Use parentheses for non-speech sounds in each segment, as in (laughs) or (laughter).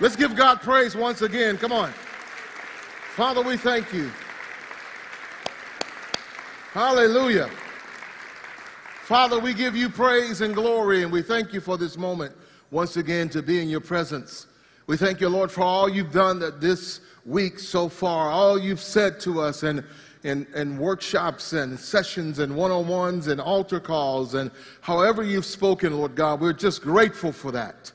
Let's give God praise once again. Come on. Father, we thank you. Hallelujah. Father, we give you praise and glory, and we thank you for this moment once again to be in your presence. We thank you, Lord, for all you've done that this week so far, all you've said to us, and and workshops and sessions and one on ones and altar calls and however you've spoken, Lord God. We're just grateful for that.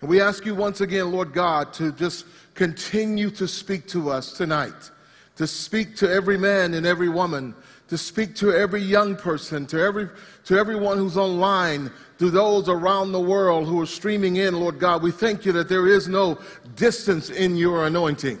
And we ask you once again, Lord God, to just continue to speak to us tonight, to speak to every man and every woman, to speak to every young person, to, every, to everyone who's online, to those around the world who are streaming in, Lord God. We thank you that there is no distance in your anointing.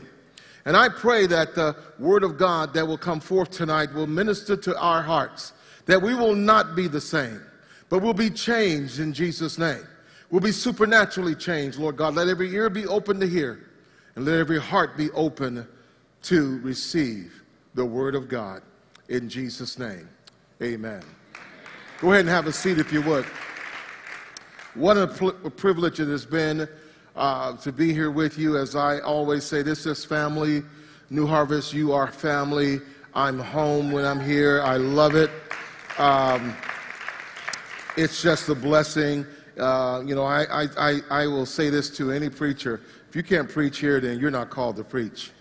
And I pray that the word of God that will come forth tonight will minister to our hearts, that we will not be the same, but will be changed in Jesus' name. We'll be supernaturally changed, Lord God. Let every ear be open to hear, and let every heart be open to receive the word of God. In Jesus' name, amen. Go ahead and have a seat if you would. What a, privilege it has been uh, to be here with you. As I always say, this is family. New Harvest, you are family. I'm home when I'm here. I love it. Um, it's just a blessing. Uh, you know, I, I, I will say this to any preacher if you can't preach here, then you're not called to preach.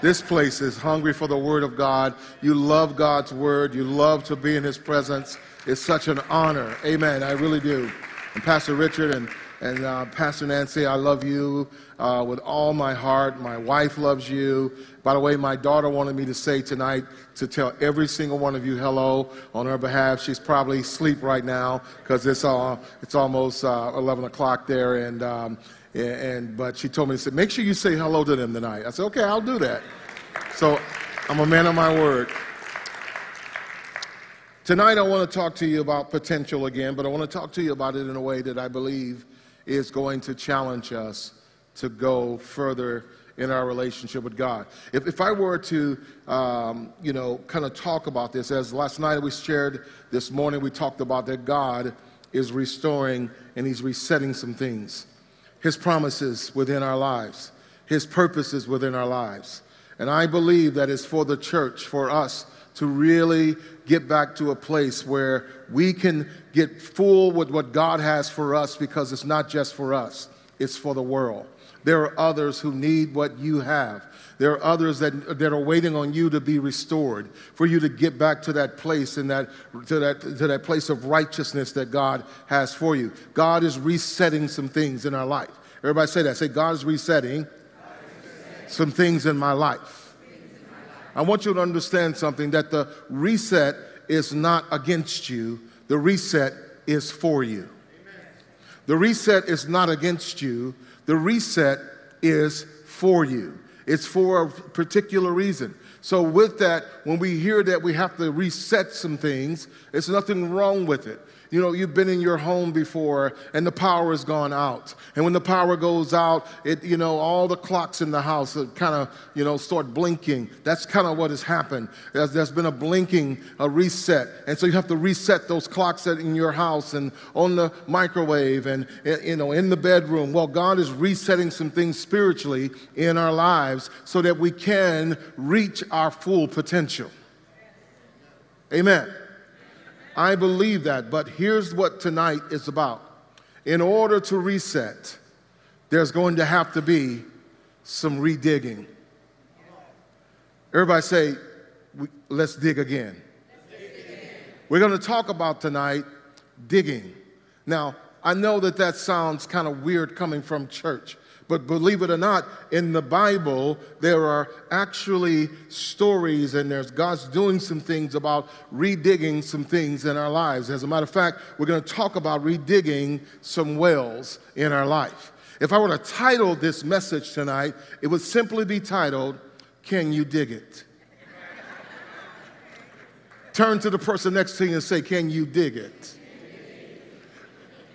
This place is hungry for the Word of God. You love God's Word. You love to be in His presence. It's such an honor. Amen. I really do. And Pastor Richard and and uh, Pastor Nancy, I love you uh, with all my heart. My wife loves you. By the way, my daughter wanted me to say tonight to tell every single one of you hello on her behalf. She's probably asleep right now because it's, uh, it's almost uh, 11 o'clock there. And, um, and, but she told me, to say, make sure you say hello to them tonight. I said, okay, I'll do that. So I'm a man of my word. Tonight, I want to talk to you about potential again, but I want to talk to you about it in a way that I believe is going to challenge us to go further in our relationship with God. If, if I were to, um, you know, kind of talk about this, as last night we shared, this morning we talked about that God is restoring and He's resetting some things. His promises within our lives, His purposes within our lives. And I believe that it's for the church, for us, to really get back to a place where we can get full with what God has for us because it's not just for us, it's for the world. There are others who need what you have. There are others that, that are waiting on you to be restored, for you to get back to that place and that, to, that, to that place of righteousness that God has for you. God is resetting some things in our life. Everybody say that. Say, God is resetting, God is resetting. some things in my life. I want you to understand something that the reset is not against you, the reset is for you. The reset is not against you, the reset is for you. It's for a particular reason. So, with that, when we hear that we have to reset some things, there's nothing wrong with it. You know, you've been in your home before and the power has gone out. And when the power goes out, it, you know, all the clocks in the house kind of, you know, start blinking. That's kind of what has happened. There's, there's been a blinking, a reset. And so you have to reset those clocks in your house and on the microwave and, eh, you know, in the bedroom. Well, God is resetting some things spiritually in our lives so that we can reach our full potential. Amen. I believe that, but here's what tonight is about. In order to reset, there's going to have to be some redigging. Everybody say, let's dig again. We're going to talk about tonight digging. Now, I know that that sounds kind of weird coming from church, but believe it or not, in the Bible, there are actually stories and there's God's doing some things about redigging some things in our lives. As a matter of fact, we're going to talk about redigging some wells in our life. If I were to title this message tonight, it would simply be titled, Can You Dig It? Turn to the person next to you and say, Can you dig it?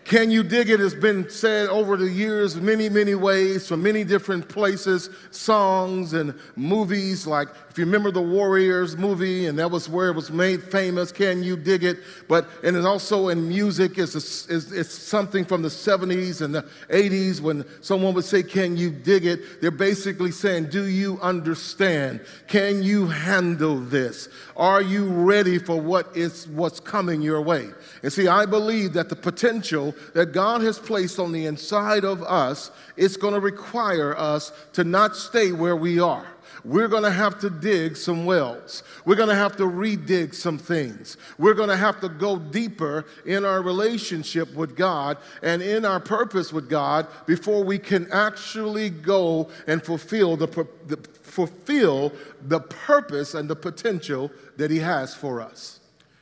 Can you dig it It's been said over the years many, many ways from many different places, songs and movies. Like, if you remember the Warriors movie, and that was where it was made famous, Can You Dig It? But, and it's also in music, it's, a, it's, it's something from the 70s and the 80s when someone would say, Can you dig it? They're basically saying, Do you understand? Can you handle this? Are you ready for what is, what's coming your way? And see, I believe that the potential that God has placed on the inside of us is going to require us to not stay where we are. We're going to have to dig some wells. We're going to have to redig some things. We're going to have to go deeper in our relationship with God and in our purpose with God before we can actually go and fulfill the, the fulfill the purpose and the potential that He has for us.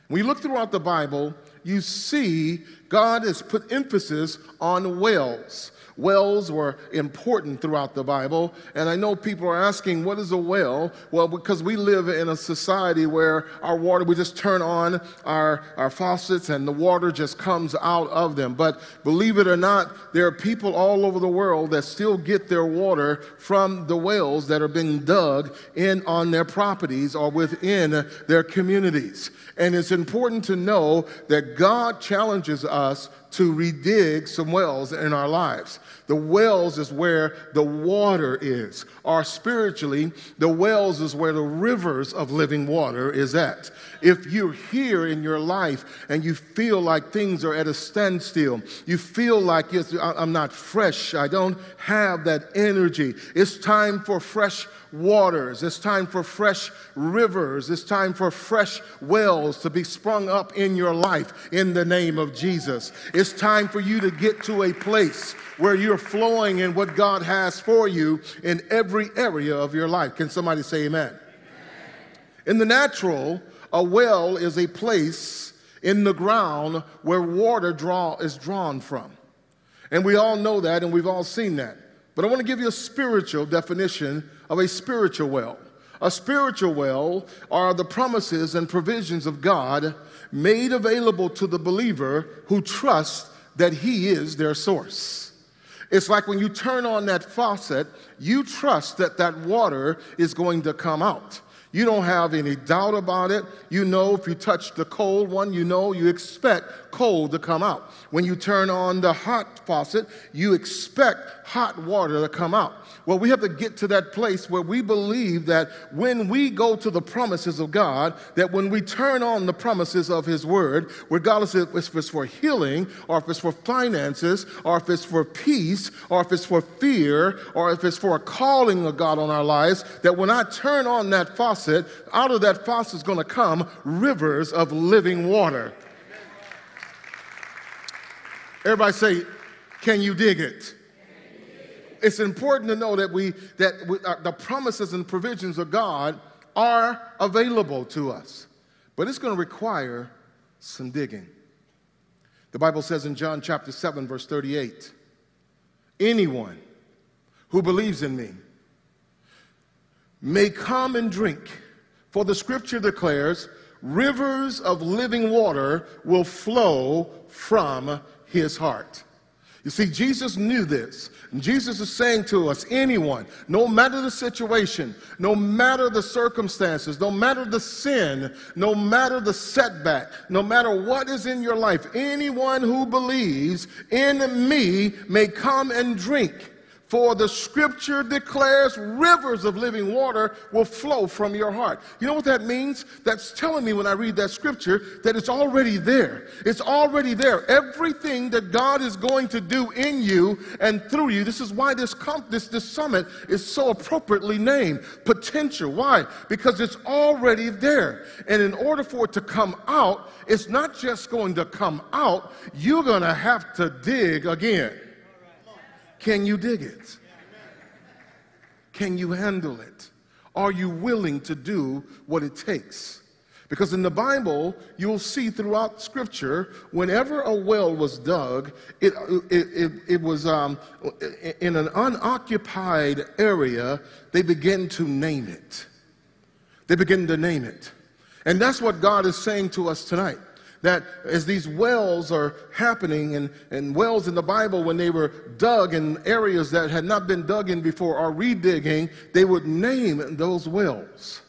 When you look throughout the Bible, you see God has put emphasis on wells. Wells were important throughout the Bible. And I know people are asking, what is a well? Well, because we live in a society where our water, we just turn on our, our faucets and the water just comes out of them. But believe it or not, there are people all over the world that still get their water from the wells that are being dug in on their properties or within their communities. And it's important to know that God challenges us to redig some wells in our lives. The wells is where the water is. Or spiritually, the wells is where the rivers of living water is at. If you're here in your life and you feel like things are at a standstill, you feel like I'm not fresh, I don't have that energy, it's time for fresh waters. It's time for fresh rivers. It's time for fresh wells to be sprung up in your life in the name of Jesus. It's time for you to get to a place where you're flowing in what God has for you in every area of your life. Can somebody say amen? amen. In the natural, a well is a place in the ground where water draw is drawn from. And we all know that and we've all seen that. But I want to give you a spiritual definition of a spiritual well. A spiritual well are the promises and provisions of God made available to the believer who trusts that He is their source. It's like when you turn on that faucet, you trust that that water is going to come out. You don't have any doubt about it. You know if you touch the cold one, you know you expect cold to come out. When you turn on the hot faucet, you expect hot water to come out. Well, we have to get to that place where we believe that when we go to the promises of God, that when we turn on the promises of His Word, regardless if it's for healing, or if it's for finances, or if it's for peace, or if it's for fear, or if it's for a calling of God on our lives, that when I turn on that faucet, out of that faucet is going to come rivers of living water. Everybody say, Can you dig it? it's important to know that we that we, uh, the promises and provisions of God are available to us, but it's going to require some digging. The Bible says in John chapter 7 verse 38, anyone who believes in me may come and drink, for the scripture declares, rivers of living water will flow from his heart. You see, Jesus knew this. And Jesus is saying to us anyone, no matter the situation, no matter the circumstances, no matter the sin, no matter the setback, no matter what is in your life, anyone who believes in me may come and drink. For the scripture declares rivers of living water will flow from your heart. You know what that means? That's telling me when I read that scripture that it's already there. It's already there. Everything that God is going to do in you and through you. This is why this, this, this summit is so appropriately named potential. Why? Because it's already there. And in order for it to come out, it's not just going to come out, you're going to have to dig again. Can you dig it? Can you handle it? Are you willing to do what it takes? Because in the Bible, you'll see throughout Scripture, whenever a well was dug, it, it, it, it was um, in an unoccupied area, they begin to name it. They begin to name it. And that's what God is saying to us tonight that as these wells are happening, and, and wells in the Bible, when they were dug in areas that had not been dug in before or redigging, they would name those wells.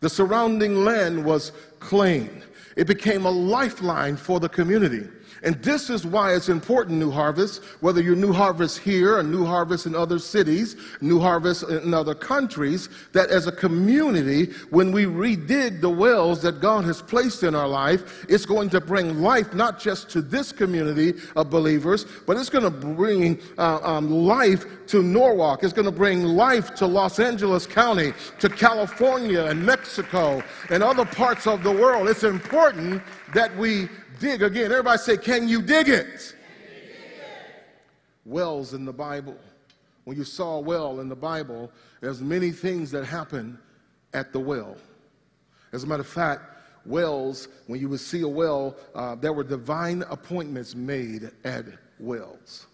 The surrounding land was clean. It became a lifeline for the community. And this is why it's important, New Harvest, whether you're New Harvest here or New Harvest in other cities, New Harvest in other countries, that as a community, when we redig the wells that God has placed in our life, it's going to bring life not just to this community of believers, but it's going to bring uh, um, life to Norwalk. It's going to bring life to Los Angeles County, to California and Mexico and other parts of the world. It's important that we dig again. Everybody say, Can you dig it? Wells in the Bible. When you saw a well in the Bible, there's many things that happen at the well. As a matter of fact, wells, when you would see a well, uh, there were divine appointments made at wells.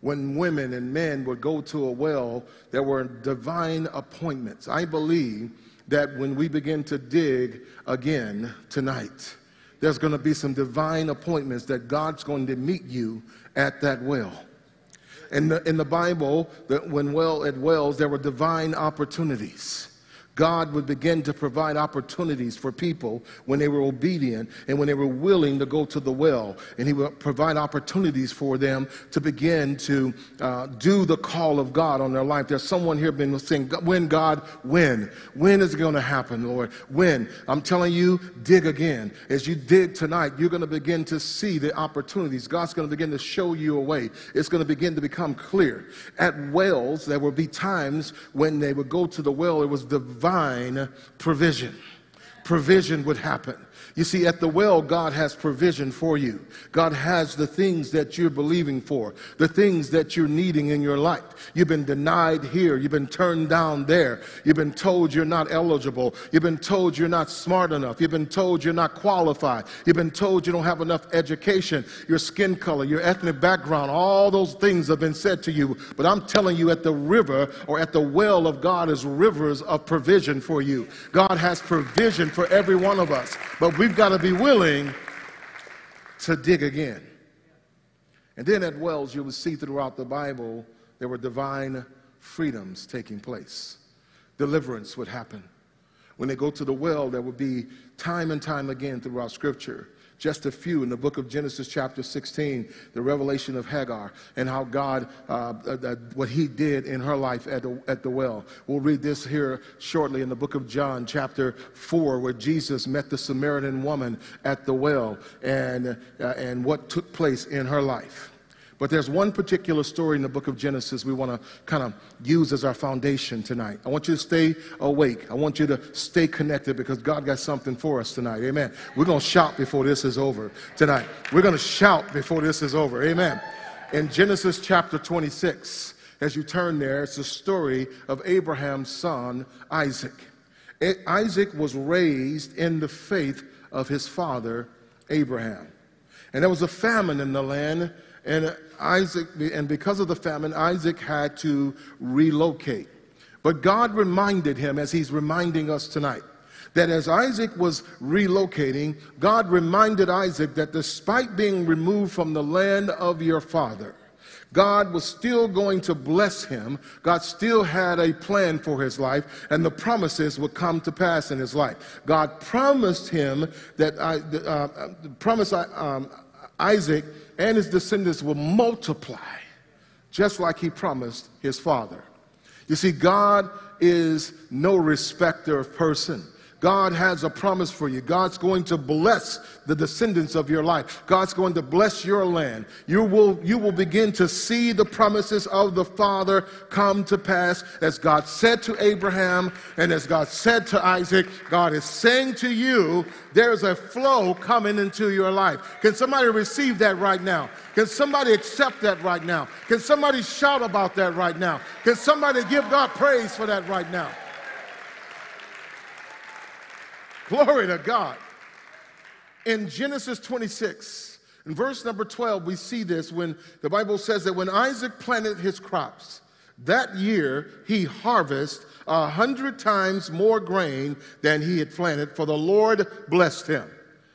When women and men would go to a well, there were divine appointments. I believe that when we begin to dig again tonight, there's going to be some divine appointments that God's going to meet you at that well. In the, in the Bible, that when well at wells, there were divine opportunities. God would begin to provide opportunities for people when they were obedient and when they were willing to go to the well. And He would provide opportunities for them to begin to uh, do the call of God on their life. There's someone here been saying, When, God, when? When is it going to happen, Lord? When? I'm telling you, dig again. As you dig tonight, you're going to begin to see the opportunities. God's going to begin to show you a way. It's going to begin to become clear. At wells, there will be times when they would go to the well, it was divine divine provision. Provision would happen. You see, at the well, God has provision for you. God has the things that you're believing for, the things that you're needing in your life. You've been denied here. You've been turned down there. You've been told you're not eligible. You've been told you're not smart enough. You've been told you're not qualified. You've been told you don't have enough education, your skin color, your ethnic background. All those things have been said to you. But I'm telling you, at the river or at the well of God is rivers of provision for you. God has provision for every one of us. But we've got to be willing to dig again. And then at Wells, you will see throughout the Bible, there were divine freedoms taking place. Deliverance would happen. When they go to the well, there would be time and time again throughout Scripture just a few in the book of Genesis, chapter 16, the revelation of Hagar and how God, uh, uh, what he did in her life at the, at the well. We'll read this here shortly in the book of John, chapter 4, where Jesus met the Samaritan woman at the well and, uh, and what took place in her life. But there's one particular story in the book of Genesis we want to kind of use as our foundation tonight. I want you to stay awake. I want you to stay connected because God got something for us tonight. Amen. We're going to shout before this is over tonight. We're going to shout before this is over. Amen. In Genesis chapter 26, as you turn there, it's the story of Abraham's son, Isaac. Isaac was raised in the faith of his father, Abraham. And there was a famine in the land and Isaac, and because of the famine, Isaac had to relocate. But God reminded him, as he's reminding us tonight, that as Isaac was relocating, God reminded Isaac that despite being removed from the land of your father, God was still going to bless him. God still had a plan for his life, and the promises would come to pass in his life. God promised him that I uh, uh promised um, Isaac and his descendants will multiply, just like he promised his father. You see, God is no respecter of person. God has a promise for you. God's going to bless the descendants of your life. God's going to bless your land. You will, you will begin to see the promises of the Father come to pass as God said to Abraham and as God said to Isaac. God is saying to you, there's a flow coming into your life. Can somebody receive that right now? Can somebody accept that right now? Can somebody shout about that right now? Can somebody give God praise for that right now? Glory to God. In Genesis 26, in verse number 12, we see this when the Bible says that when Isaac planted his crops, that year he harvested a hundred times more grain than he had planted, for the Lord blessed him.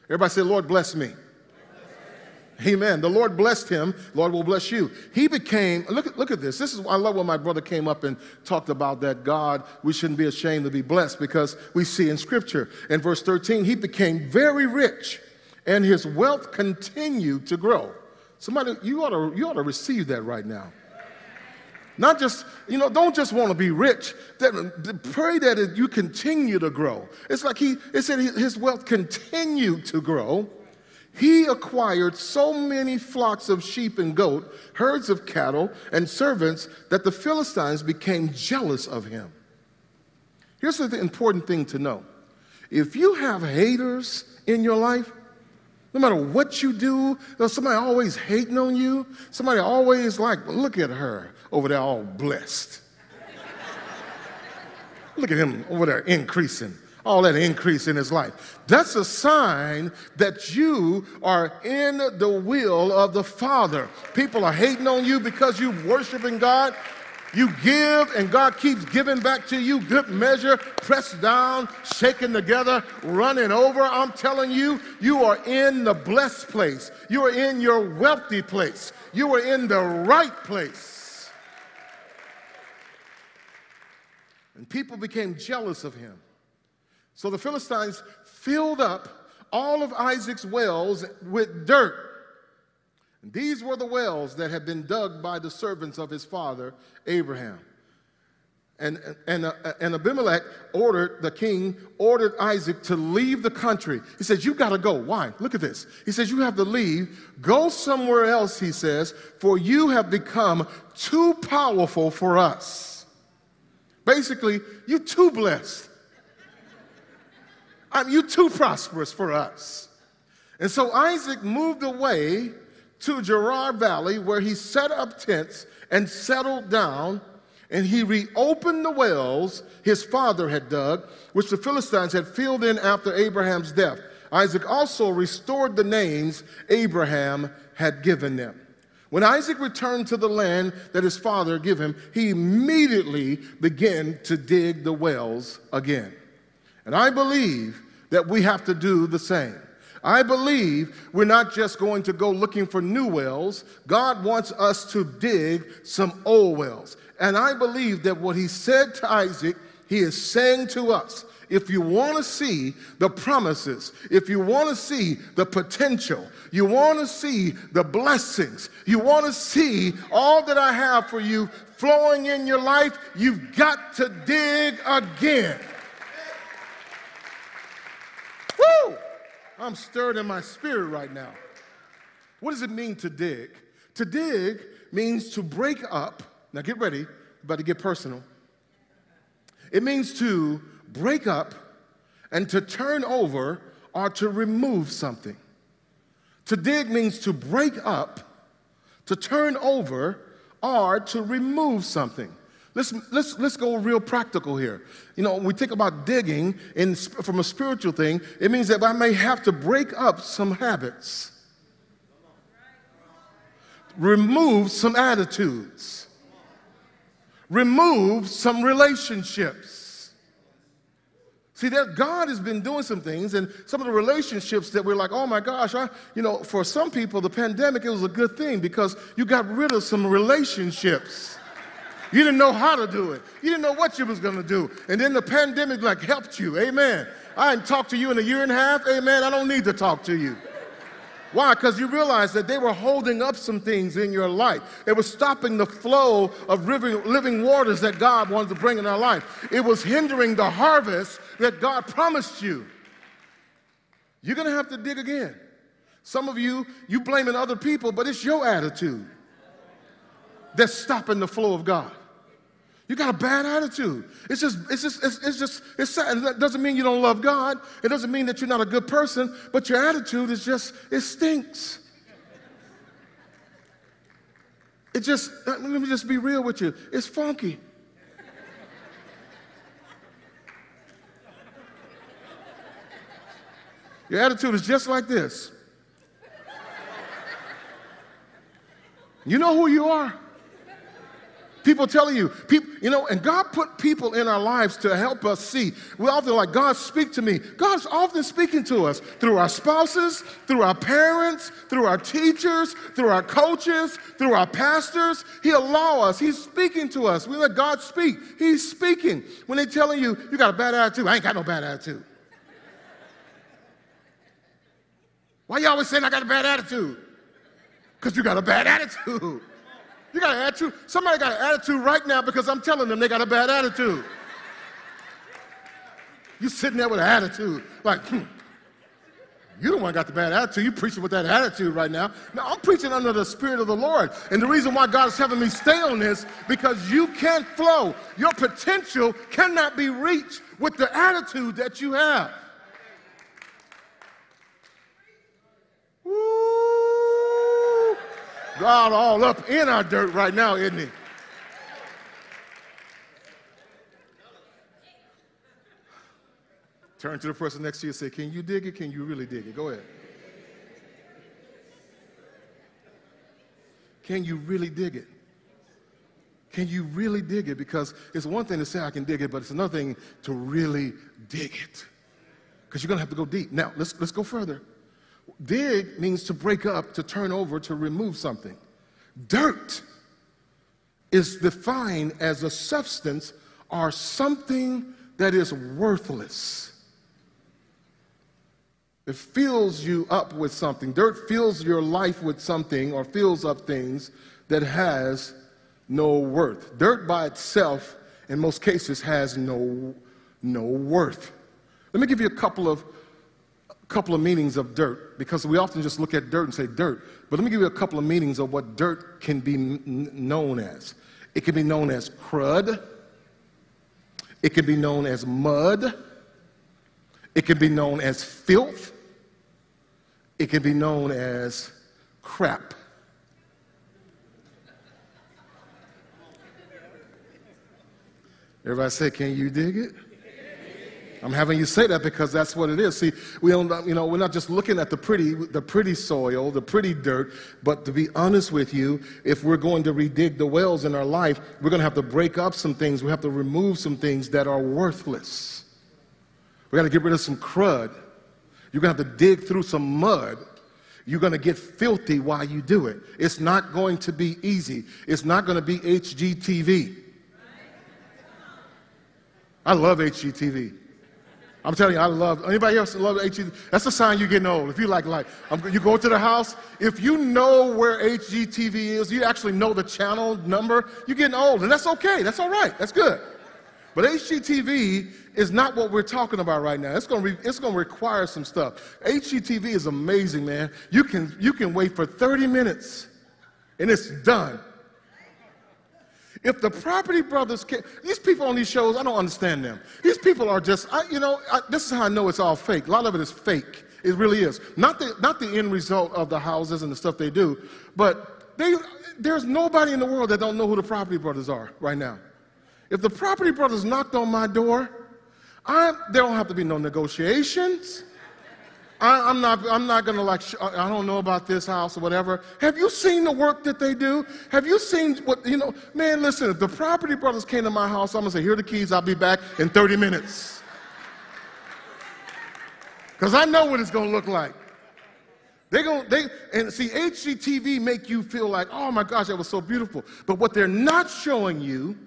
Everybody say, Lord, bless me. Amen. The Lord blessed him. Lord will bless you. He became, look look at this. This is, I love when my brother came up and talked about that God, we shouldn't be ashamed to be blessed because we see in Scripture. In verse 13, he became very rich and his wealth continued to grow. Somebody, you ought to, you ought to receive that right now. Not just, you know, don't just want to be rich. That, pray that you continue to grow. It's like he, it said his wealth continued to grow. He acquired so many flocks of sheep and goat, herds of cattle, and servants that the Philistines became jealous of him. Here's the important thing to know if you have haters in your life, no matter what you do, there's somebody always hating on you, somebody always like, look at her over there all blessed. (laughs) look at him over there increasing all that increase in his life. That's a sign that you are in the will of the Father. People are hating on you because you're worshiping God. You give, and God keeps giving back to you good measure, pressed down, shaken together, running over. I'm telling you, you are in the blessed place. You are in your wealthy place. You are in the right place. And people became jealous of him. So the Philistines filled up all of Isaac's wells with dirt. And these were the wells that had been dug by the servants of his father, Abraham. And, and, uh, and Abimelech ordered, the king ordered Isaac to leave the country. He says, You got to go. Why? Look at this. He says, You have to leave. Go somewhere else, he says, for you have become too powerful for us. Basically, you're too blessed. I'm, you too prosperous for us. And so Isaac moved away to Gerar Valley where he set up tents and settled down and he reopened the wells his father had dug, which the Philistines had filled in after Abraham's death. Isaac also restored the names Abraham had given them. When Isaac returned to the land that his father gave him, he immediately began to dig the wells again. And I believe that we have to do the same. I believe we're not just going to go looking for new wells. God wants us to dig some old wells. And I believe that what he said to Isaac, he is saying to us. If you want to see the promises, if you want to see the potential, you want to see the blessings, you want to see all that I have for you flowing in your life, you've got to dig again. I'm stirred in my spirit right now. What does it mean to dig? To dig means to break up. Now get ready, about to get personal. It means to break up and to turn over or to remove something. To dig means to break up, to turn over, or to remove something. Let's, let's, let's go real practical here. You know, we think about digging in, from a spiritual thing, it means that I may have to break up some habits, remove some attitudes, remove some relationships. See that God has been doing some things, and some of the relationships that we're like, oh my gosh, I, you know, for some people, the pandemic it was a good thing because you got rid of some relationships. You didn't know how to do it. You didn't know what you was going to do. And then the pandemic like helped you. Amen. I hadn't talked to you in a year and a half. Amen. I don't need to talk to you. Why? Because you realize that they were holding up some things in your life. It was stopping the flow of living waters that God wanted to bring in our life. It was hindering the harvest that God promised you. You're going to have to dig again. Some of you, you blaming other people, but it's your attitude that's stopping the flow of God. You got a bad attitude. It's just, it's just, it's, it's just, it's sad. That doesn't mean you don't love God. It doesn't mean that you're not a good person, but your attitude is just, it stinks. It just, let me just be real with you. It's funky. Your attitude is just like this. You know who you are. People telling you, people, you know, and God put people in our lives to help us see. We often like, God, speak to me. God's often speaking to us through our spouses, through our parents, through our teachers, through our coaches, through our pastors. He allow us. He's speaking to us. We let God speak. He's speaking. When they're telling you, you got a bad attitude, I ain't got no bad attitude. Why you always saying I got a bad attitude? Because you got a bad attitude. You got an attitude. Somebody got an attitude right now because I'm telling them they got a bad attitude. You sitting there with an attitude, like, hmm, you don't want to got the bad attitude. You preaching with that attitude right now. Now I'm preaching under the Spirit of the Lord. And the reason why God is having me stay on this, because you can't flow. Your potential cannot be reached with the attitude that you have. God all up in our dirt right now, isn't he? Turn to the person next to you and say, Can you dig it? Can you really dig it? Go ahead. Can you really dig it? Can you really dig it? Because it's one thing to say I can dig it, but it's another thing to really dig it. Because you're going to have to go deep. Now, let's, let's go further. Dig means to break up, to turn over, to remove something. Dirt is defined as a substance or something that is worthless. It fills you up with something. Dirt fills your life with something or fills up things that has no worth. Dirt by itself, in most cases, has no, no worth. Let me give you a couple of couple of meanings of dirt because we often just look at dirt and say dirt. But let me give you a couple of meanings of what dirt can be known as. It can be known as crud. It can be known as mud. It can be known as filth. It can be known as crap. Everybody say, can you dig it? I'm having you say that because that's what it is. See, we don't, you know, we're not just looking at the pretty, the pretty soil, the pretty dirt, but to be honest with you, if we're going to redig the wells in our life, we're going to have to break up some things. We have to remove some things that are worthless. We got to get rid of some crud. You're going to have to dig through some mud. You're going to get filthy while you do it. It's not going to be easy. It's not going to be HGTV. I love HGTV. I'm telling you, I love, anybody else love HGTV? That's a sign you're getting old. If you like, like, you go to the house, if you know where HGTV is, you actually know the channel number, you're getting old. And that's okay. That's all right. That's good. But HGTV is not what we're talking about right now. It's going to, re, it's going to require some stuff. HGTV is amazing, man. You can, you can wait for 30 minutes and it's done. If the Property Brothers, can, these people on these shows, I don't understand them. These people are just, I, you know, I, this is how I know it's all fake. A lot of it is fake. It really is. Not the, not the end result of the houses and the stuff they do, but they, there's nobody in the world that don't know who the Property Brothers are right now. If the Property Brothers knocked on my door, I, there don't have to be no negotiations. I, am not, I'm not going to like, I don't know about this house or whatever. Have you seen the work that they do? Have you seen what, you know, man, listen, if the property brothers came to my house, I'm going to say, here are the keys, I'll be back in 30 minutes. Because I know what it's going to look like. They going they and see HGTV make you feel like, oh my gosh, that was so beautiful. But what they're not showing you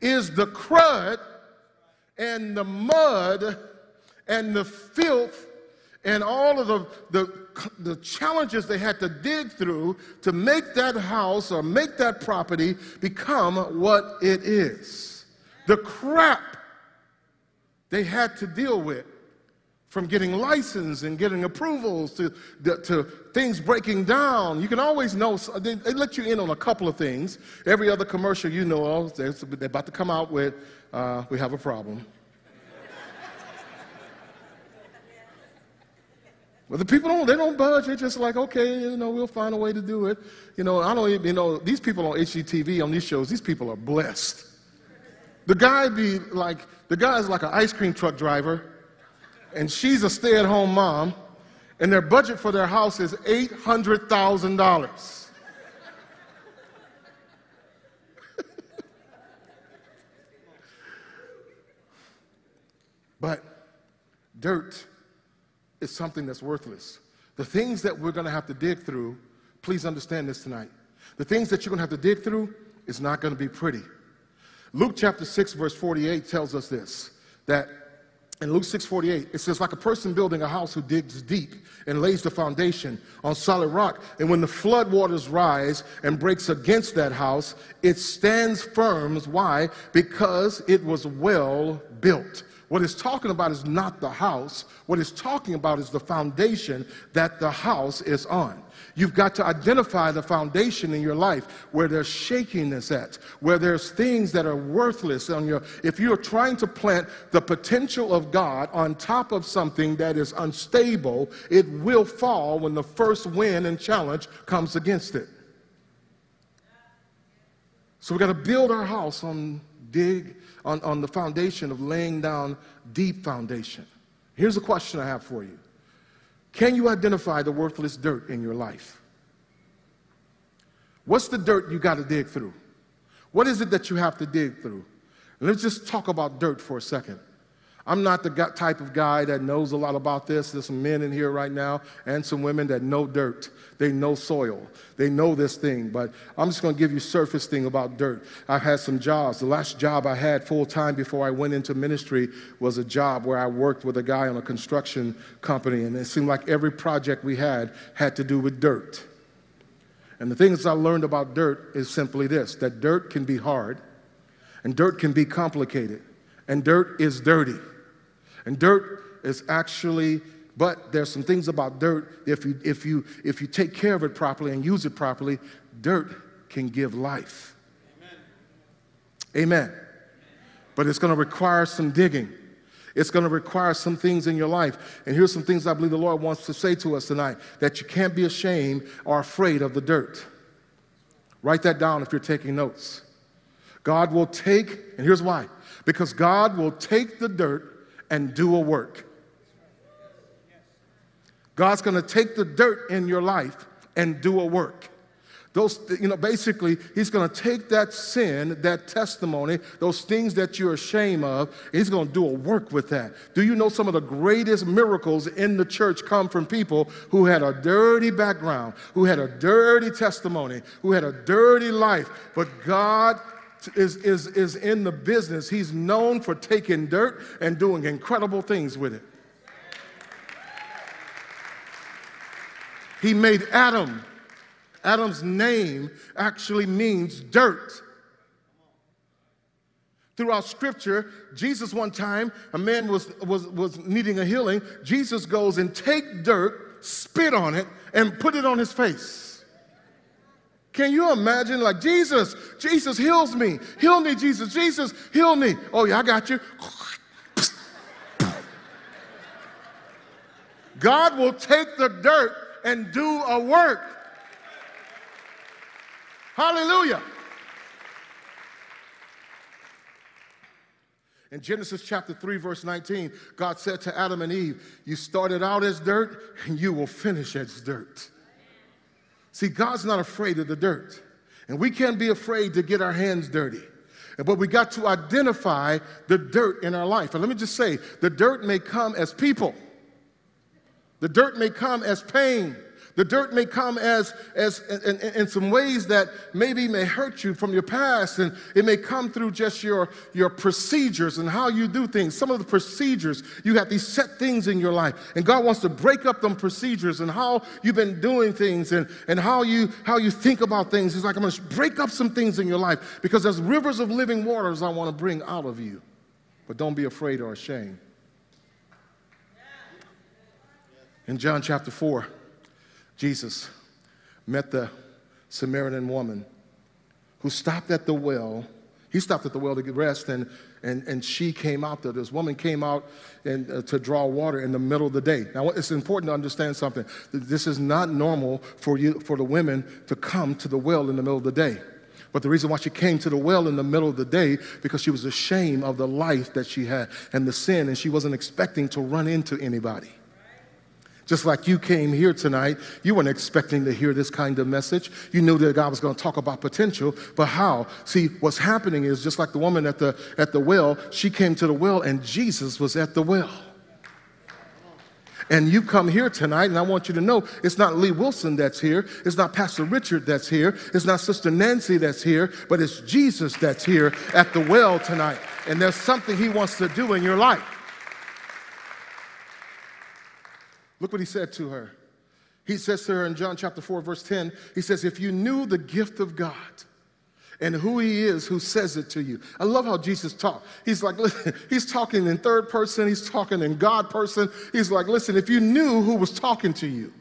is the crud and the mud and the filth and all of the, the, the, challenges they had to dig through to make that house or make that property become what it is. The crap they had to deal with from getting license and getting approvals to, to things breaking down. You can always know, they, they, let you in on a couple of things. Every other commercial you know they're about to come out with, uh, we have a problem. Well, the people don't, they don't budge. They're just like, okay, you know, we'll find a way to do it. You know, I don't even, you know, these people on HGTV, on these shows, these people are blessed. The guy be like, the guy's like an ice cream truck driver, and she's a stay at home mom, and their budget for their house is $800,000. (laughs) but dirt is something that's worthless. The things that we're going to have to dig through, please understand this tonight. The things that you're going to have to dig through is not going to be pretty. Luke chapter 6, verse 48 tells us this that in Luke 6:48, it says, like a person building a house who digs deep and lays the foundation on solid rock. And when the flood waters rise and breaks against that house, it stands firm. Why? Because it was well built. What it's talking about is not the house. What it's talking about is the foundation that the house is on. You've got to identify the foundation in your life where there's shakiness at, where there's things that are worthless on your. If you're trying to plant the potential of God on top of something that is unstable, it will fall when the first wind and challenge comes against it. So we've got to build our house on dig on, on the foundation of laying down deep foundation. Here's a question I have for you can you identify the worthless dirt in your life? What's the dirt you got to dig through? What is it that you have to dig through? let's just talk about dirt for a second. I'm not the type of guy that knows a lot about this. There's some men in here right now and some women that know dirt. They know soil. They know this thing. But I'm just going to give you surface thing about dirt. I've had some jobs. The last job I had full time before I went into ministry was a job where I worked with a guy on a construction company. And it seemed like every project we had had to do with dirt. And the things I learned about dirt is simply this that dirt can be hard, and dirt can be complicated, and dirt is dirty. And dirt is actually, but there's some things about dirt, if you, if you, if you take care of it properly and use it properly, dirt can give life. Amen. Amen. But it's going to require some digging. It's going to require some things in your life. And here's some things I believe the Lord wants to say to us tonight that you can't be ashamed or afraid of the dirt. Write that down if you're taking notes. God will take, and here's why because God will take the dirt and do a work. God's going to take the dirt in your life and do a work. Those, you know, basically, he's going to take that sin, that testimony, those things that you're ashamed of, he's going to do a work with that. Do you know some of the greatest miracles in the church come from people who had a dirty background, who had a dirty testimony, who had a dirty life, but God is, is, is in the business. He's known for taking dirt and doing incredible things with it. He made Adam. Adam's name actually means dirt. Throughout scripture, Jesus, one time, a man was, was, was needing a healing. Jesus goes and take dirt, spit on it, and put it on his face. Can you imagine? Like, Jesus, Jesus heals me. Heal me, Jesus. Jesus, heal me. Oh, yeah, I got you. God will take the dirt and do a work. Hallelujah. In Genesis chapter 3, verse 19, God said to Adam and Eve, You started out as dirt, and you will finish as dirt. See, God's not afraid of the dirt. And we can't be afraid to get our hands dirty. But we got to identify the dirt in our life. And let me just say the dirt may come as people, the dirt may come as pain, the dirt may come as, as in, in, in, some ways that maybe may hurt you from your past, and it may come through just your, your procedures and how you do things. Some of the procedures, you have these set things in your life, and God wants to break up them procedures and how you've been doing things and, and how, you, how you think about things. He's like, I'm going to break up some things in your life because there's rivers of living waters I want to bring out of you. But don't be afraid or ashamed. In John chapter 4, Jesus met the Samaritan woman who stopped at the well. He stopped at the well to get rest, and, and, and she came out there. This woman came out and, uh, to draw water in the middle of the day. Now, it's important to understand something. This is not normal for, you, for the women to come to the well in the middle of the day. But the reason why she came to the well in the middle of the day, because she was ashamed of the life that she had and the sin, and she wasn't expecting to run into anybody. Just like you came here tonight, you weren't expecting to hear this kind of message. You knew that God was going to talk about potential, but how? See, what's happening is just like the woman at the, at the well, she came to the well and Jesus was at the well. And you come here tonight, and I want you to know it's not Lee Wilson that's here, it's not Pastor Richard that's here, it's not Sister Nancy that's here, but it's Jesus that's here at the well tonight. And there's something he wants to do in your life. Look what he said to her. He says to her in John chapter 4, verse 10, he says, If you knew the gift of God and who he is who says it to you. I love how Jesus talked. He's like, listen, (laughs) he's talking in third person, he's talking in God person. He's like, listen, if you knew who was talking to you,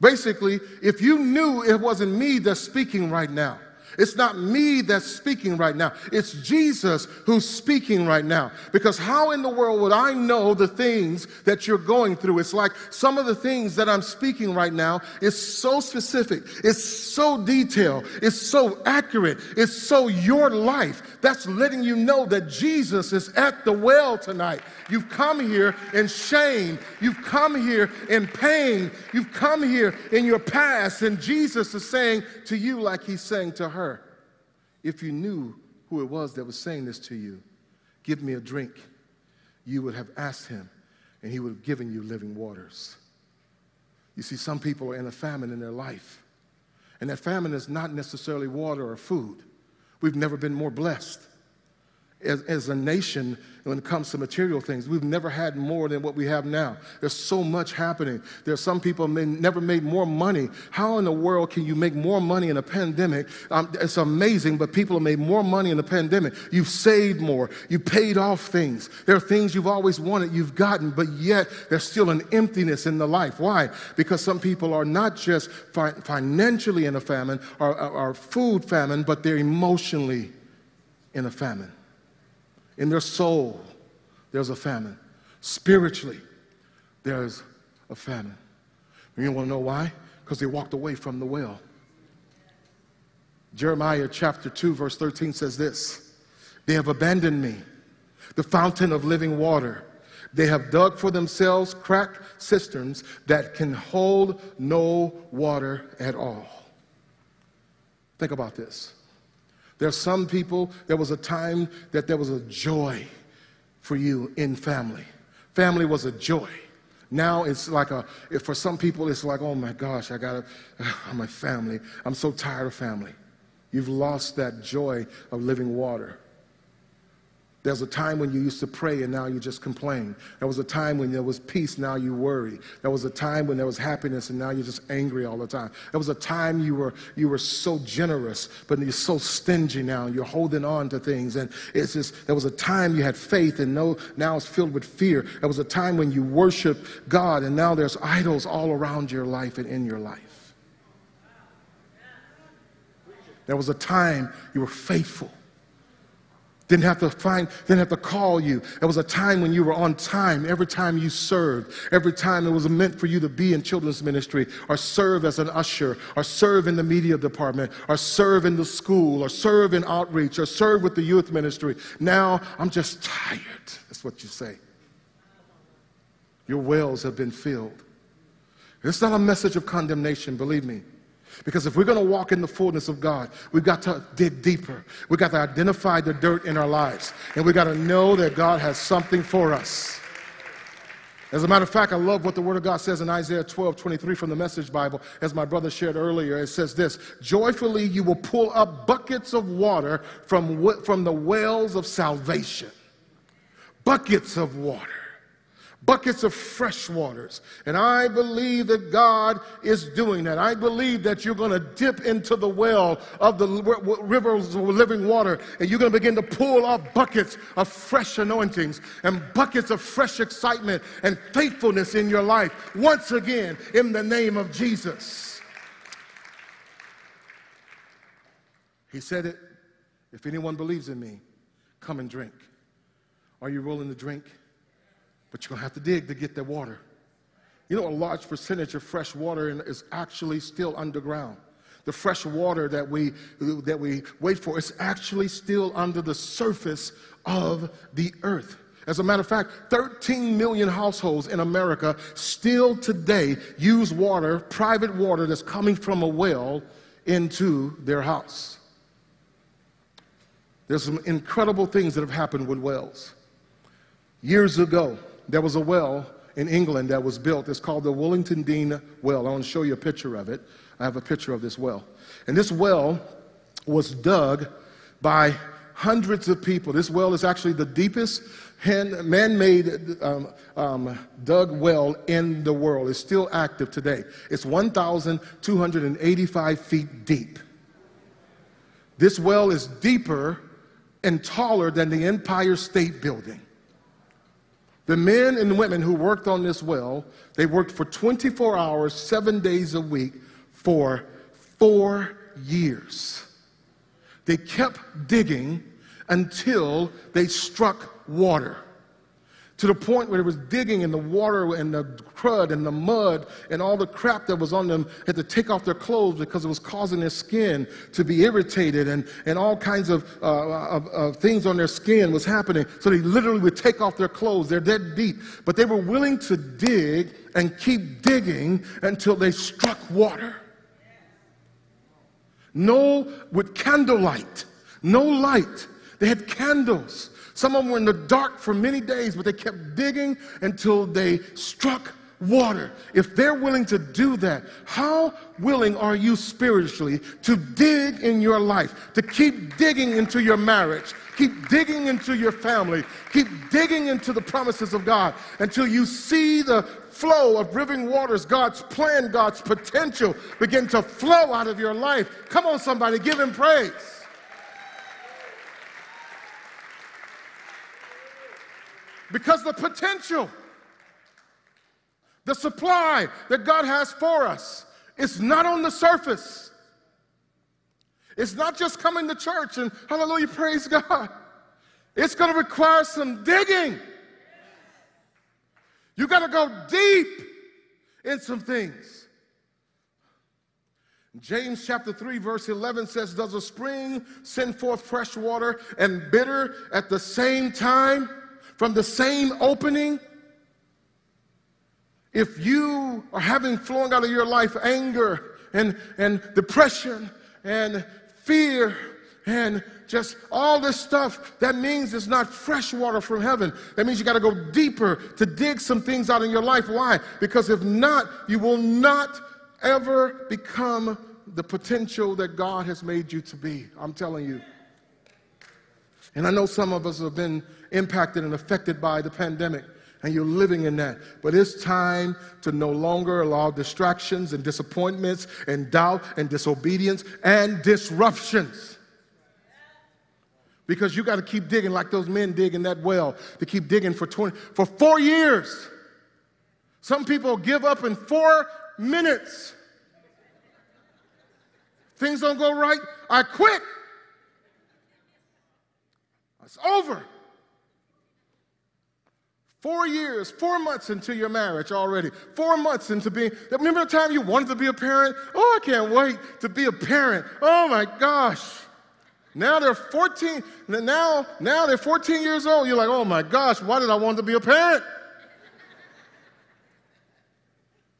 basically, if you knew it wasn't me that's speaking right now, it's not me that's speaking right now. It's Jesus who's speaking right now. Because how in the world would I know the things that you're going through? It's like some of the things that I'm speaking right now is so specific, it's so detailed, it's so accurate, it's so your life. That's letting you know that Jesus is at the well tonight. You've come here in shame, you've come here in pain, you've come here in your past, and Jesus is saying to you, like he's saying to her if you knew who it was that was saying this to you, give me a drink, you would have asked him, and he would have given you living waters. You see, some people are in a famine in their life, and that famine is not necessarily water or food. We've never been more blessed as, as a nation when it comes to material things. We've never had more than what we have now. There's so much happening. There's some people may, never made more money. How in the world can you make more money in a pandemic? Um, it's amazing, but people have made more money in a pandemic. You've saved more. You paid off things. There are things you've always wanted, you've gotten, but yet there's still an emptiness in the life. Why? Because some people are not just fi- financially in a famine or, or, or food famine, but they're emotionally in a famine. In their soul, there's a famine. Spiritually, there's a famine. You want to know why? Because they walked away from the well. Jeremiah chapter 2, verse 13 says this They have abandoned me, the fountain of living water. They have dug for themselves cracked cisterns that can hold no water at all. Think about this. There's some people, there was a time that there was a joy for you in family. Family was a joy. Now it's like a, for some people, it's like, oh my gosh, I gotta, (sighs) I'm my family. I'm so tired of family. You've lost that joy of living water. There's a time when you used to pray and now you just complain. There was a time when there was peace, now you worry. There was a time when there was happiness and now you're just angry all the time. There was a time you were, you were so generous, but you're so stingy now. You're holding on to things. And it's just, there was a time you had faith and no, now it's filled with fear. There was a time when you worship God and now there's idols all around your life and in your life. There was a time you were faithful. Didn't have to find, didn't have to call you. It was a time when you were on time every time you served, every time it was meant for you to be in children's ministry, or serve as an usher, or serve in the media department, or serve in the school, or serve in outreach, or serve with the youth ministry. Now I'm just tired. That's what you say. Your wells have been filled. It's not a message of condemnation, believe me. Because if we're going to walk in the fullness of God, we've got to dig deeper. We've got to identify the dirt in our lives. And we've got to know that God has something for us. As a matter of fact, I love what the Word of God says in Isaiah 12 23 from the Message Bible. As my brother shared earlier, it says this Joyfully you will pull up buckets of water from, from the wells of salvation. Buckets of water buckets of fresh waters. And I believe that God is doing that. I believe that you're going to dip into the well of the rivers of living water and you're going to begin to pull up buckets of fresh anointings and buckets of fresh excitement and faithfulness in your life once again in the name of Jesus. He said it if anyone believes in me, come and drink. Are you willing to drink? But you're going to have to dig to get that water. You know, a large percentage of fresh water is actually still underground. The fresh water that we, that we wait for is actually still under the surface of the earth. As a matter of fact, 13 million households in America still today use water, private water that's coming from a well, into their house. There's some incredible things that have happened with wells. Years ago, there was a well in England that was built. It's called the Woodingdean Well. I want to show you a picture of it. I have a picture of this well. And this well was dug by hundreds of people. This well is actually the deepest man made um, um, dug well in the world. It's still active today. It's 1,285 feet deep. This well is deeper and taller than the Empire State Building. The men and women who worked on this well, they worked for 24 hours, seven days a week for four years. They kept digging until they struck water to the point where it was digging in the water and the crud and the mud and all the crap that was on them had to take off their clothes because it was causing their skin to be irritated and, and all kinds of, uh, of, of things on their skin was happening. So they literally would take off their clothes. They're dead deep. But they were willing to dig and keep digging until they struck water. No, with candlelight, no light. They had candles some of them were in the dark for many days, but they kept digging until they struck water. If they're willing to do that, how willing are you spiritually to dig in your life, to keep digging into your marriage, keep digging into your family, keep digging into the promises of God until you see the flow of living waters, God's plan, God's potential begin to flow out of your life? Come on, somebody, give him praise. Because the potential, the supply that God has for us is not on the surface. It's not just coming to church and hallelujah, praise God. It's going to require some digging. You got to go deep in some things. James chapter 3, verse 11 says, Does a spring send forth fresh water and bitter at the same time? From the same opening, if you are having flowing out of your life anger and, and depression and fear and just all this stuff, that means it's not fresh water from heaven. That means you got to go deeper to dig some things out in your life. Why? Because if not, you will not ever become the potential that God has made you to be. I'm telling you. And I know some of us have been impacted and affected by the pandemic, and you're living in that. But it's time to no longer allow distractions and disappointments and doubt and disobedience and disruptions. Because you got to keep digging like those men dig in that well to keep digging for 20 for 4 years. Some people give up in 4 minutes. Things don't go right, I quit. It's over. Four years, four months into your marriage already. Four months into being, remember the time you wanted to be a parent? Oh, I can't wait to be a parent. Oh my gosh. Now they're 14, now, now they're 14 years old. You're like, oh my gosh, why did I want to be a parent?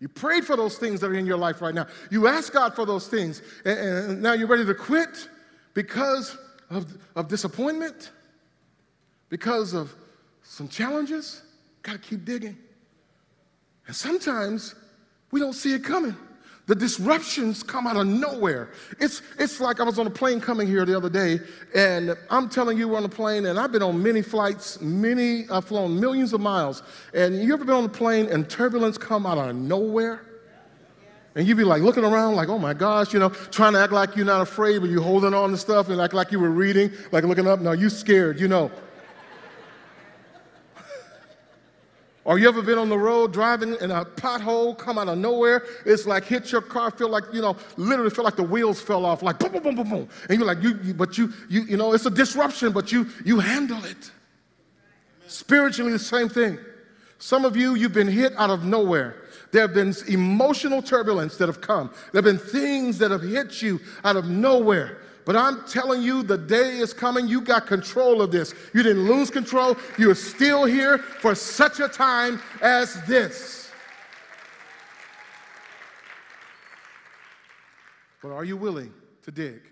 You prayed for those things that are in your life right now. You asked God for those things, and, and now you're ready to quit because of, of disappointment, because of some challenges. Got to keep digging. And sometimes we don't see it coming. The disruptions come out of nowhere. It's, it's like I was on a plane coming here the other day, and I'm telling you, we're on a plane, and I've been on many flights, many, I've flown millions of miles. And you ever been on a plane and turbulence come out of nowhere? And you'd be like looking around, like, oh my gosh, you know, trying to act like you're not afraid, but you're holding on to stuff and act like you were reading, like looking up. No, you scared, you know. Or you ever been on the road driving and a pothole come out of nowhere? It's like hit your car, feel like, you know, literally feel like the wheels fell off, like boom, boom, boom, boom, boom. And you're like, you, you but you, you, you know, it's a disruption, but you, you handle it. Spiritually, the same thing. Some of you, you've been hit out of nowhere. There have been emotional turbulence that have come. There have been things that have hit you out of nowhere. But I'm telling you, the day is coming. You got control of this. You didn't lose control. You're still here for such a time as this. But are you willing to dig?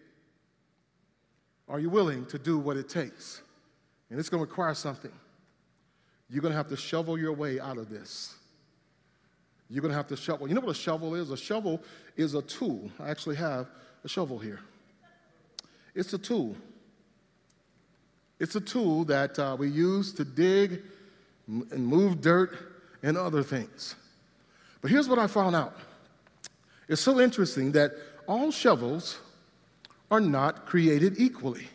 Are you willing to do what it takes? And it's going to require something. You're going to have to shovel your way out of this. You're going to have to shovel. You know what a shovel is? A shovel is a tool. I actually have a shovel here. It's a tool. It's a tool that uh, we use to dig and move dirt and other things. But here's what I found out it's so interesting that all shovels are not created equally.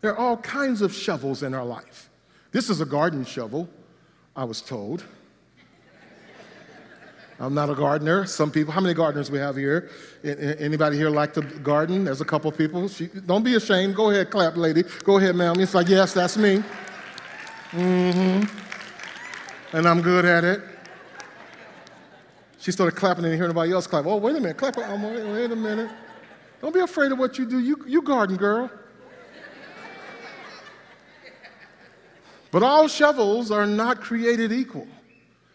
There are all kinds of shovels in our life. This is a garden shovel, I was told. I'm not a gardener. Some people, how many gardeners we have here? Anybody here like to garden? There's a couple people. She, don't be ashamed. Go ahead, clap, lady. Go ahead, ma'am. It's like, yes, that's me. Mm-hmm. And I'm good at it. She started clapping and hearing everybody else clap. Oh, wait a minute, clap. Oh, wait, wait a minute. Don't be afraid of what you do. You, you garden girl. But all shovels are not created equal.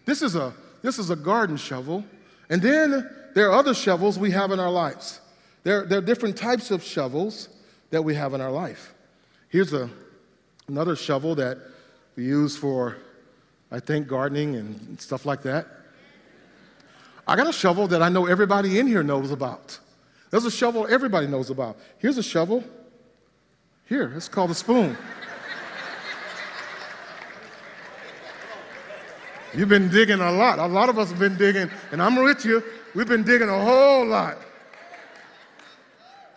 This is a, this is a garden shovel. And then there are other shovels we have in our lives. There, there are different types of shovels that we have in our life. Here's a, another shovel that we use for, I think, gardening and stuff like that. I got a shovel that I know everybody in here knows about. There's a shovel everybody knows about. Here's a shovel. Here, it's called a spoon. You've been digging a lot. A lot of us have been digging, and I'm with you. We've been digging a whole lot.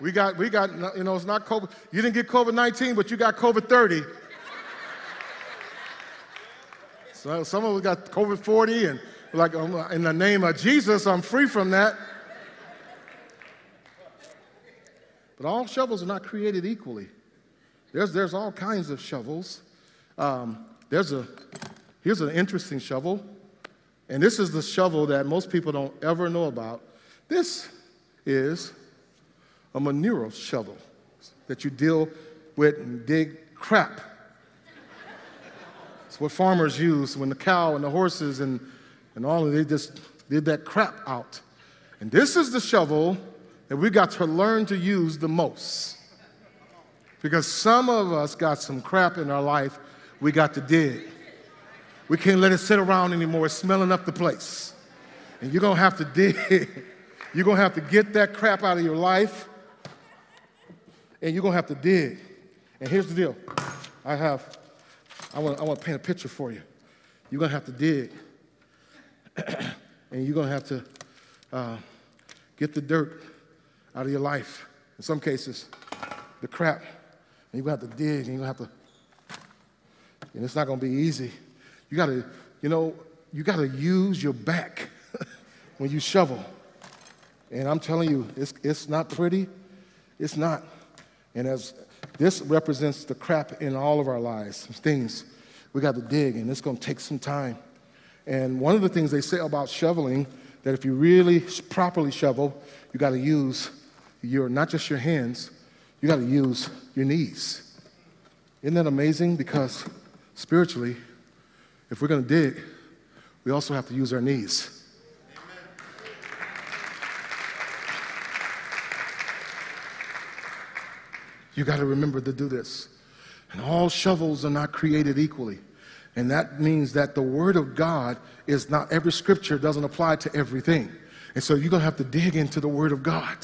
We got, we got, you know, it's not COVID. You didn't get COVID 19, but you got COVID 30. So some of us got COVID 40, and like, in the name of Jesus, I'm free from that. But all shovels are not created equally. There's, there's all kinds of shovels. Um, there's a, here's an interesting shovel. And this is the shovel that most people don't ever know about. This is a manure shovel that you deal with and dig crap. It's what farmers use when the cow and the horses and and all, of they just did that crap out. And this is the shovel that we got to learn to use the most. Because some of us got some crap in our life we got to dig. We can't let it sit around anymore, it's smelling up the place. And you're gonna have to (laughs) dig. You're gonna have to get that crap out of your life, and you're gonna have to dig. And here's the deal I have, I wanna, I wanna paint a picture for you. You're gonna have to dig. (clears throat) and you're going to have to uh, get the dirt out of your life. In some cases, the crap. And you're going to have to dig, and you're going to have to, and it's not going to be easy. You got to, you know, you got to use your back (laughs) when you shovel. And I'm telling you, it's, it's not pretty. It's not. And as this represents the crap in all of our lives, things we got to dig, and it's going to take some time. And one of the things they say about shoveling, that if you really properly shovel, you got to use your, not just your hands, you got to use your knees. Isn't that amazing? Because spiritually, if we're going to dig, we also have to use our knees. You got to remember to do this. And all shovels are not created equally. And that means that the Word of God is not every scripture doesn't apply to everything. And so you're going to have to dig into the Word of God.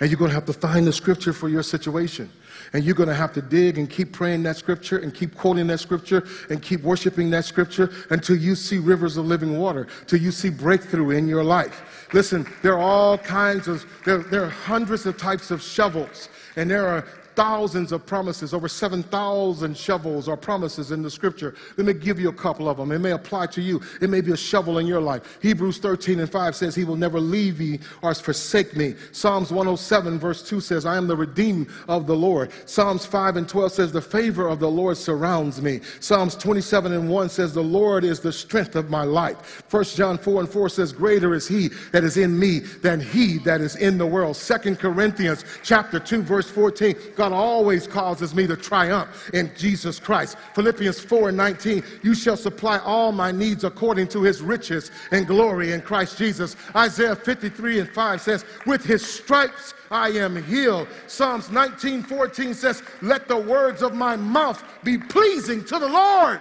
And you're going to have to find the scripture for your situation. And you're going to have to dig and keep praying that scripture and keep quoting that scripture and keep worshiping that scripture until you see rivers of living water, till you see breakthrough in your life. Listen, there are all kinds of, there, there are hundreds of types of shovels, and there are thousands of promises, over 7,000 shovels or promises in the scripture. Let me give you a couple of them. It may apply to you, it may be a shovel in your life. Hebrews 13 and 5 says, He will never leave me or forsake me. Psalms 107, verse 2 says, I am the redeemed of the Lord. Psalms 5 and 12 says, The favor of the Lord surrounds me. Psalms 27 and 1 says, The Lord is the strength of my life. 1 John 4 and 4 says, Greater is He that is in me than He that is in the world. 2 Corinthians chapter 2, verse 14, God always causes me to triumph in Jesus Christ. Philippians 4 and 19, You shall supply all my needs according to His riches and glory in Christ Jesus. Isaiah 53 and 5 says, With His stripes I am healed. Psalms 19 14 says, Let the words of my mouth be pleasing to the Lord.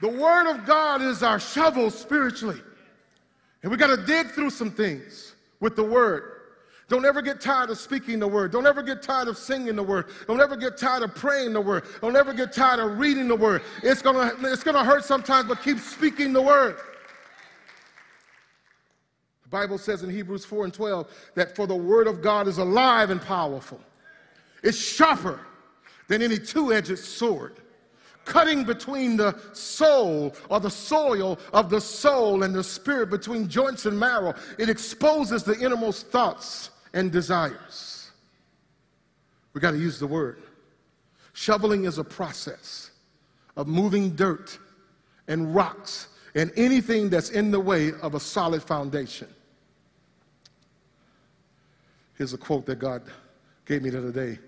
The Word of God is our shovel spiritually. And we got to dig through some things with the Word. Don't ever get tired of speaking the word. Don't ever get tired of singing the word. Don't ever get tired of praying the word. Don't ever get tired of reading the word. It's gonna, it's gonna hurt sometimes, but keep speaking the word. The Bible says in Hebrews 4 and 12 that for the word of God is alive and powerful. It's sharper than any two-edged sword, cutting between the soul or the soil of the soul and the spirit, between joints and marrow. It exposes the innermost thoughts and desires. We got to use the word. Shoveling is a process of moving dirt and rocks and anything that's in the way of a solid foundation. Here's a quote that God gave me the other day.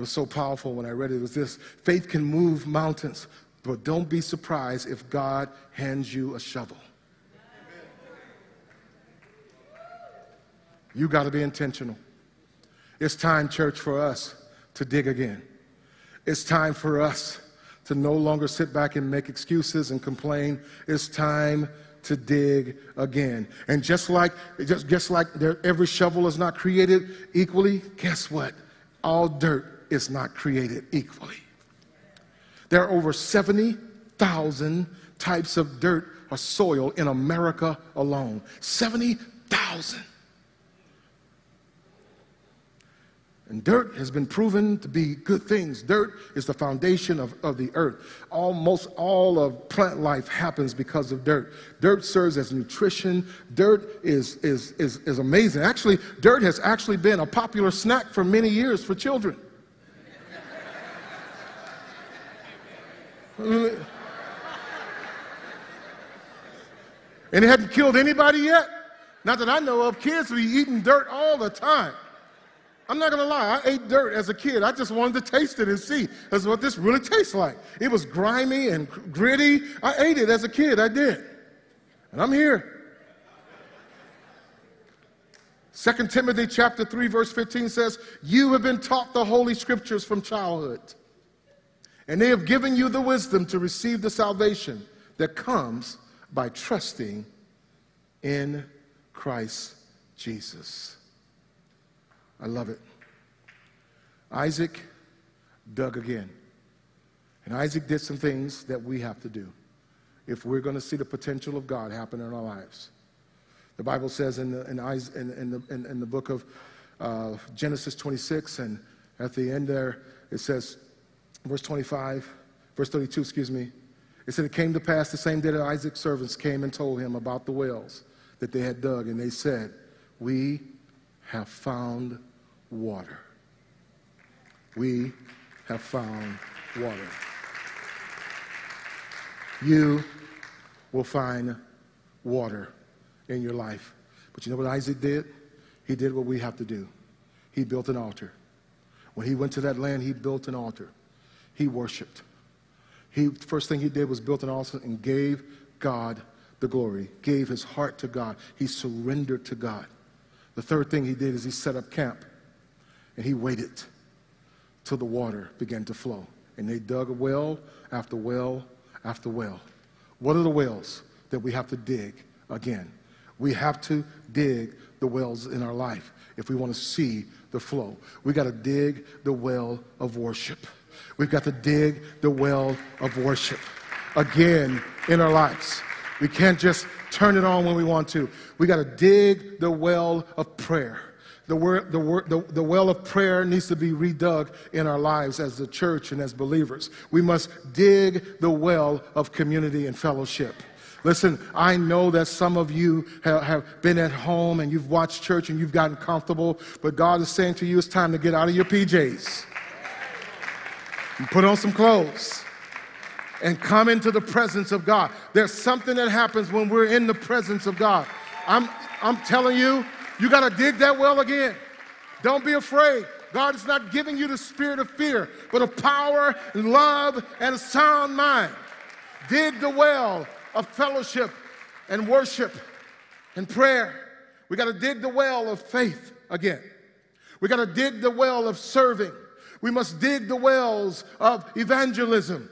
It was so powerful when I read it. It was this Faith can move mountains, but don't be surprised if God hands you a shovel. You got to be intentional. It's time, church, for us to dig again. It's time for us to no longer sit back and make excuses and complain. It's time to dig again. And just like just, just like every shovel is not created equally, guess what? All dirt is not created equally. There are over 70,000 types of dirt or soil in America alone. 70,000. And dirt has been proven to be good things. Dirt is the foundation of, of the earth. Almost all of plant life happens because of dirt. Dirt serves as nutrition. Dirt is, is, is, is amazing. Actually, dirt has actually been a popular snack for many years for children. (laughs) and it hadn't killed anybody yet. Not that I know of. Kids be eating dirt all the time. I'm not gonna lie, I ate dirt as a kid. I just wanted to taste it and see that's what this really tastes like. It was grimy and gritty. I ate it as a kid, I did. And I'm here. 2 Timothy chapter 3 verse 15 says, "You have been taught the holy scriptures from childhood, and they have given you the wisdom to receive the salvation that comes by trusting in Christ Jesus." I love it. Isaac dug again. And Isaac did some things that we have to do if we're going to see the potential of God happen in our lives. The Bible says in the, in, in, the, in the book of uh, Genesis 26, and at the end there, it says, verse 25, verse 32, excuse me, it said, It came to pass the same day that Isaac's servants came and told him about the wells that they had dug, and they said, We have found water. We have found water. You will find water in your life. But you know what Isaac did? He did what we have to do. He built an altar. When he went to that land, he built an altar. He worshiped. He first thing he did was built an altar and gave God the glory, gave his heart to God. He surrendered to God. The third thing he did is he set up camp. And he waited till the water began to flow. And they dug a well after well after well. What are the wells that we have to dig again? We have to dig the wells in our life if we want to see the flow. We got to dig the well of worship. We've got to dig the well of worship again in our lives. We can't just turn it on when we want to. We got to dig the well of prayer. The, word, the, word, the, the well of prayer needs to be redug in our lives as the church and as believers. We must dig the well of community and fellowship. Listen, I know that some of you have, have, been at home and you've watched church and you've gotten comfortable, but God is saying to you, it's time to get out of your PJs put on some clothes and come into the presence of God. There's something that happens when we're in the presence of God. I'm, I'm telling you, you got to dig that well again. Don't be afraid. God is not giving you the spirit of fear, but of power and love and a sound mind. Dig the well of fellowship and worship and prayer. We got to dig the well of faith again. We got to dig the well of serving. We must dig the wells of evangelism.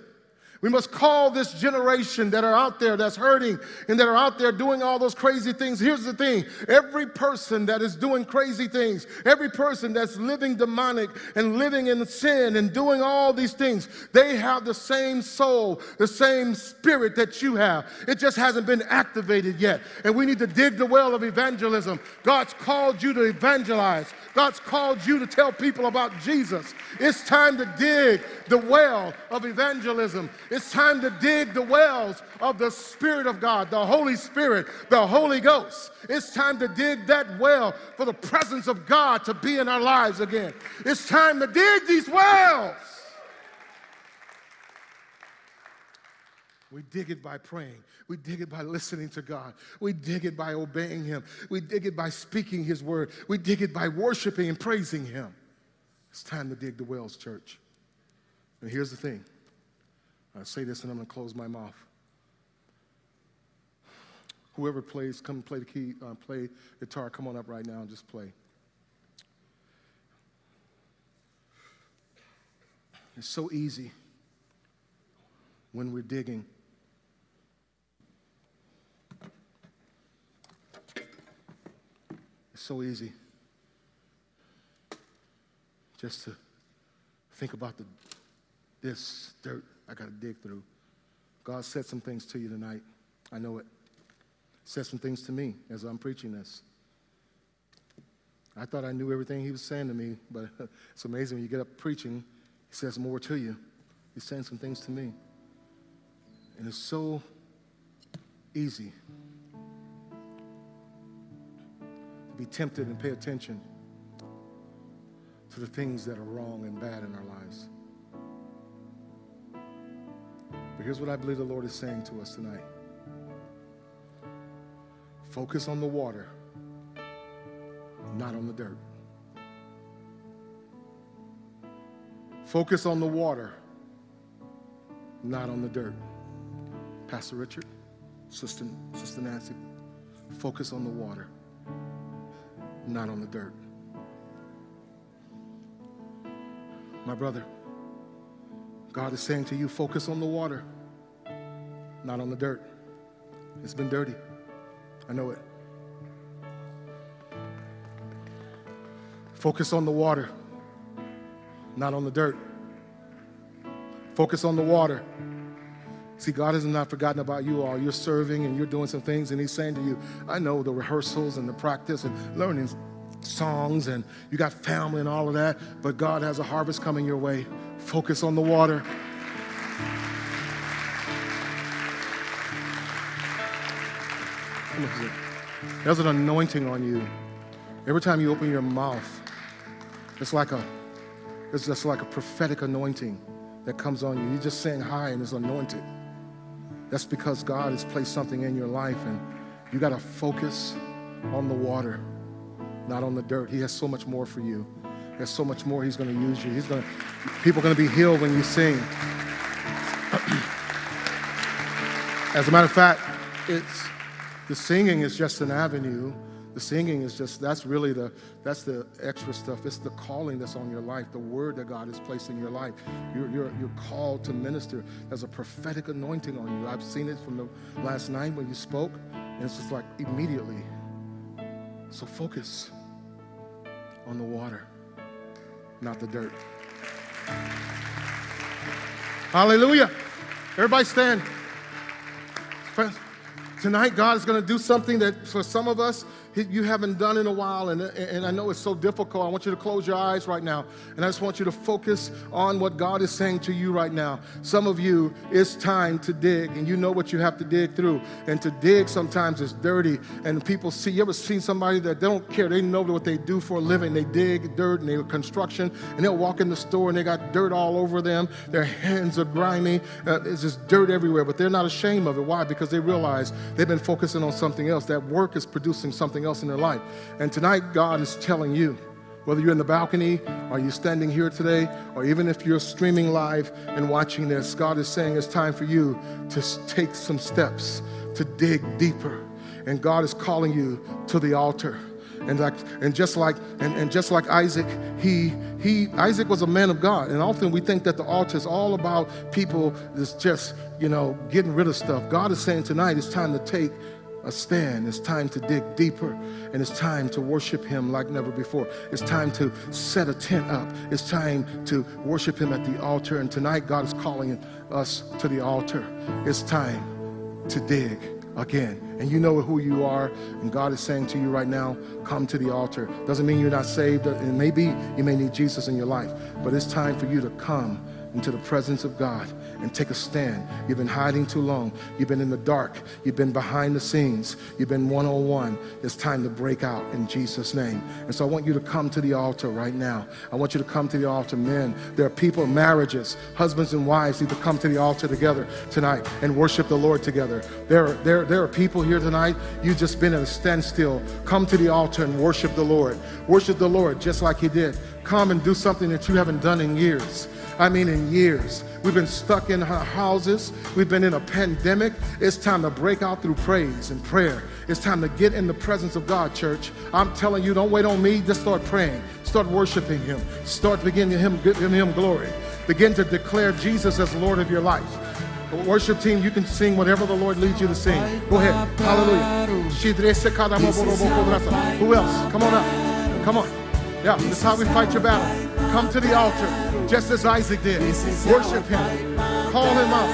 We must call this generation that are out there that's hurting and that are out there doing all those crazy things. Here's the thing every person that is doing crazy things, every person that's living demonic and living in sin and doing all these things, they have the same soul, the same spirit that you have. It just hasn't been activated yet. And we need to dig the well of evangelism. God's called you to evangelize, God's called you to tell people about Jesus. It's time to dig the well of evangelism. It's time to dig the wells of the Spirit of God, the Holy Spirit, the Holy Ghost. It's time to dig that well for the presence of God to be in our lives again. It's time to dig these wells. We dig it by praying. We dig it by listening to God. We dig it by obeying Him. We dig it by speaking His word. We dig it by worshiping and praising Him. It's time to dig the wells, church. And here's the thing I say this and I'm going to close my mouth. Whoever plays, come play the key, uh, play guitar, come on up right now and just play. It's so easy when we're digging. It's so easy just to think about the, this dirt I got to dig through. God said some things to you tonight. I know it. Said some things to me as I'm preaching this. I thought I knew everything he was saying to me, but (laughs) it's amazing when you get up preaching, he says more to you. He's saying some things to me. And it's so easy to be tempted and pay attention to the things that are wrong and bad in our lives. Here's what I believe the Lord is saying to us tonight focus on the water, not on the dirt. Focus on the water, not on the dirt. Pastor Richard, Sister, Sister Nancy, focus on the water, not on the dirt. My brother, God is saying to you, focus on the water, not on the dirt. It's been dirty. I know it. Focus on the water, not on the dirt. Focus on the water. See, God has not forgotten about you all. You're serving and you're doing some things, and He's saying to you, I know the rehearsals and the practice and learning songs, and you got family and all of that, but God has a harvest coming your way. Focus on the water. There's an anointing on you. Every time you open your mouth, it's like a it's just like a prophetic anointing that comes on you. You're just saying hi and it's anointed. That's because God has placed something in your life and you got to focus on the water, not on the dirt. He has so much more for you. There's so much more He's going to use you. He's going to, people are going to be healed when you sing. (clears throat) As a matter of fact, it's the singing is just an avenue. The singing is just that's really the that's the extra stuff. It's the calling that's on your life, the word that God has placed in your life. You're, you're, you're called to minister. There's a prophetic anointing on you. I've seen it from the last night when you spoke, and it's just like immediately. So focus on the water not the dirt. Hallelujah. Everybody stand. Tonight, God is going to do something that for some of us, you haven't done in a while. And, and I know it's so difficult. I want you to close your eyes right now. And I just want you to focus on what God is saying to you right now. Some of you, it's time to dig, and you know what you have to dig through. And to dig sometimes is dirty. And people see, you ever seen somebody that they don't care? They know what they do for a living. They dig dirt and they construction, and they'll walk in the store and they got dirt all over them. Their hands are grimy. Uh, it's just dirt everywhere, but they're not ashamed of it. Why? Because they realize They've been focusing on something else. That work is producing something else in their life. And tonight, God is telling you, whether you're in the balcony or you're standing here today, or even if you're streaming live and watching this, God is saying it's time for you to take some steps to dig deeper. And God is calling you to the altar. And like, and just like, and, and just like Isaac, he, he, Isaac was a man of God. And often we think that the altar is all about people that's just, you know, getting rid of stuff. God is saying tonight it's time to take a stand. It's time to dig deeper, and it's time to worship Him like never before. It's time to set a tent up. It's time to worship Him at the altar. And tonight, God is calling us to the altar. It's time to dig again. And you know who you are, and God is saying to you right now, come to the altar. Doesn't mean you're not saved, uh, and maybe you may need Jesus in your life, but it's time for you to come into the presence of God and take a stand. You've been hiding too long. You've been in the dark. You've been behind the scenes. You've been one on one. It's time to break out in Jesus' name. And so I want you to come to the altar right now. I want you to come to the altar, men. There are people, marriages, husbands and wives need to come to the altar together tonight and worship the Lord together. There are, there, there are people here tonight, you've just been at a standstill. Come to the altar and worship the Lord. Worship the Lord just like He did. Come and do something that you haven't done in years. I mean, in years. We've been stuck in our houses. We've been in a pandemic. It's time to break out through praise and prayer. It's time to get in the presence of God, church. I'm telling you, don't wait on me. Just start praying. Start worshiping Him. Start beginning Him, giving Him glory. Begin to declare Jesus as Lord of your life. Worship team, you can sing whatever the Lord leads you to sing. Go ahead. Hallelujah. Who else? Come on up. Come on. Yeah, this is how we fight your battle. Come to the altar, just as Isaac did. Worship him. Call him up.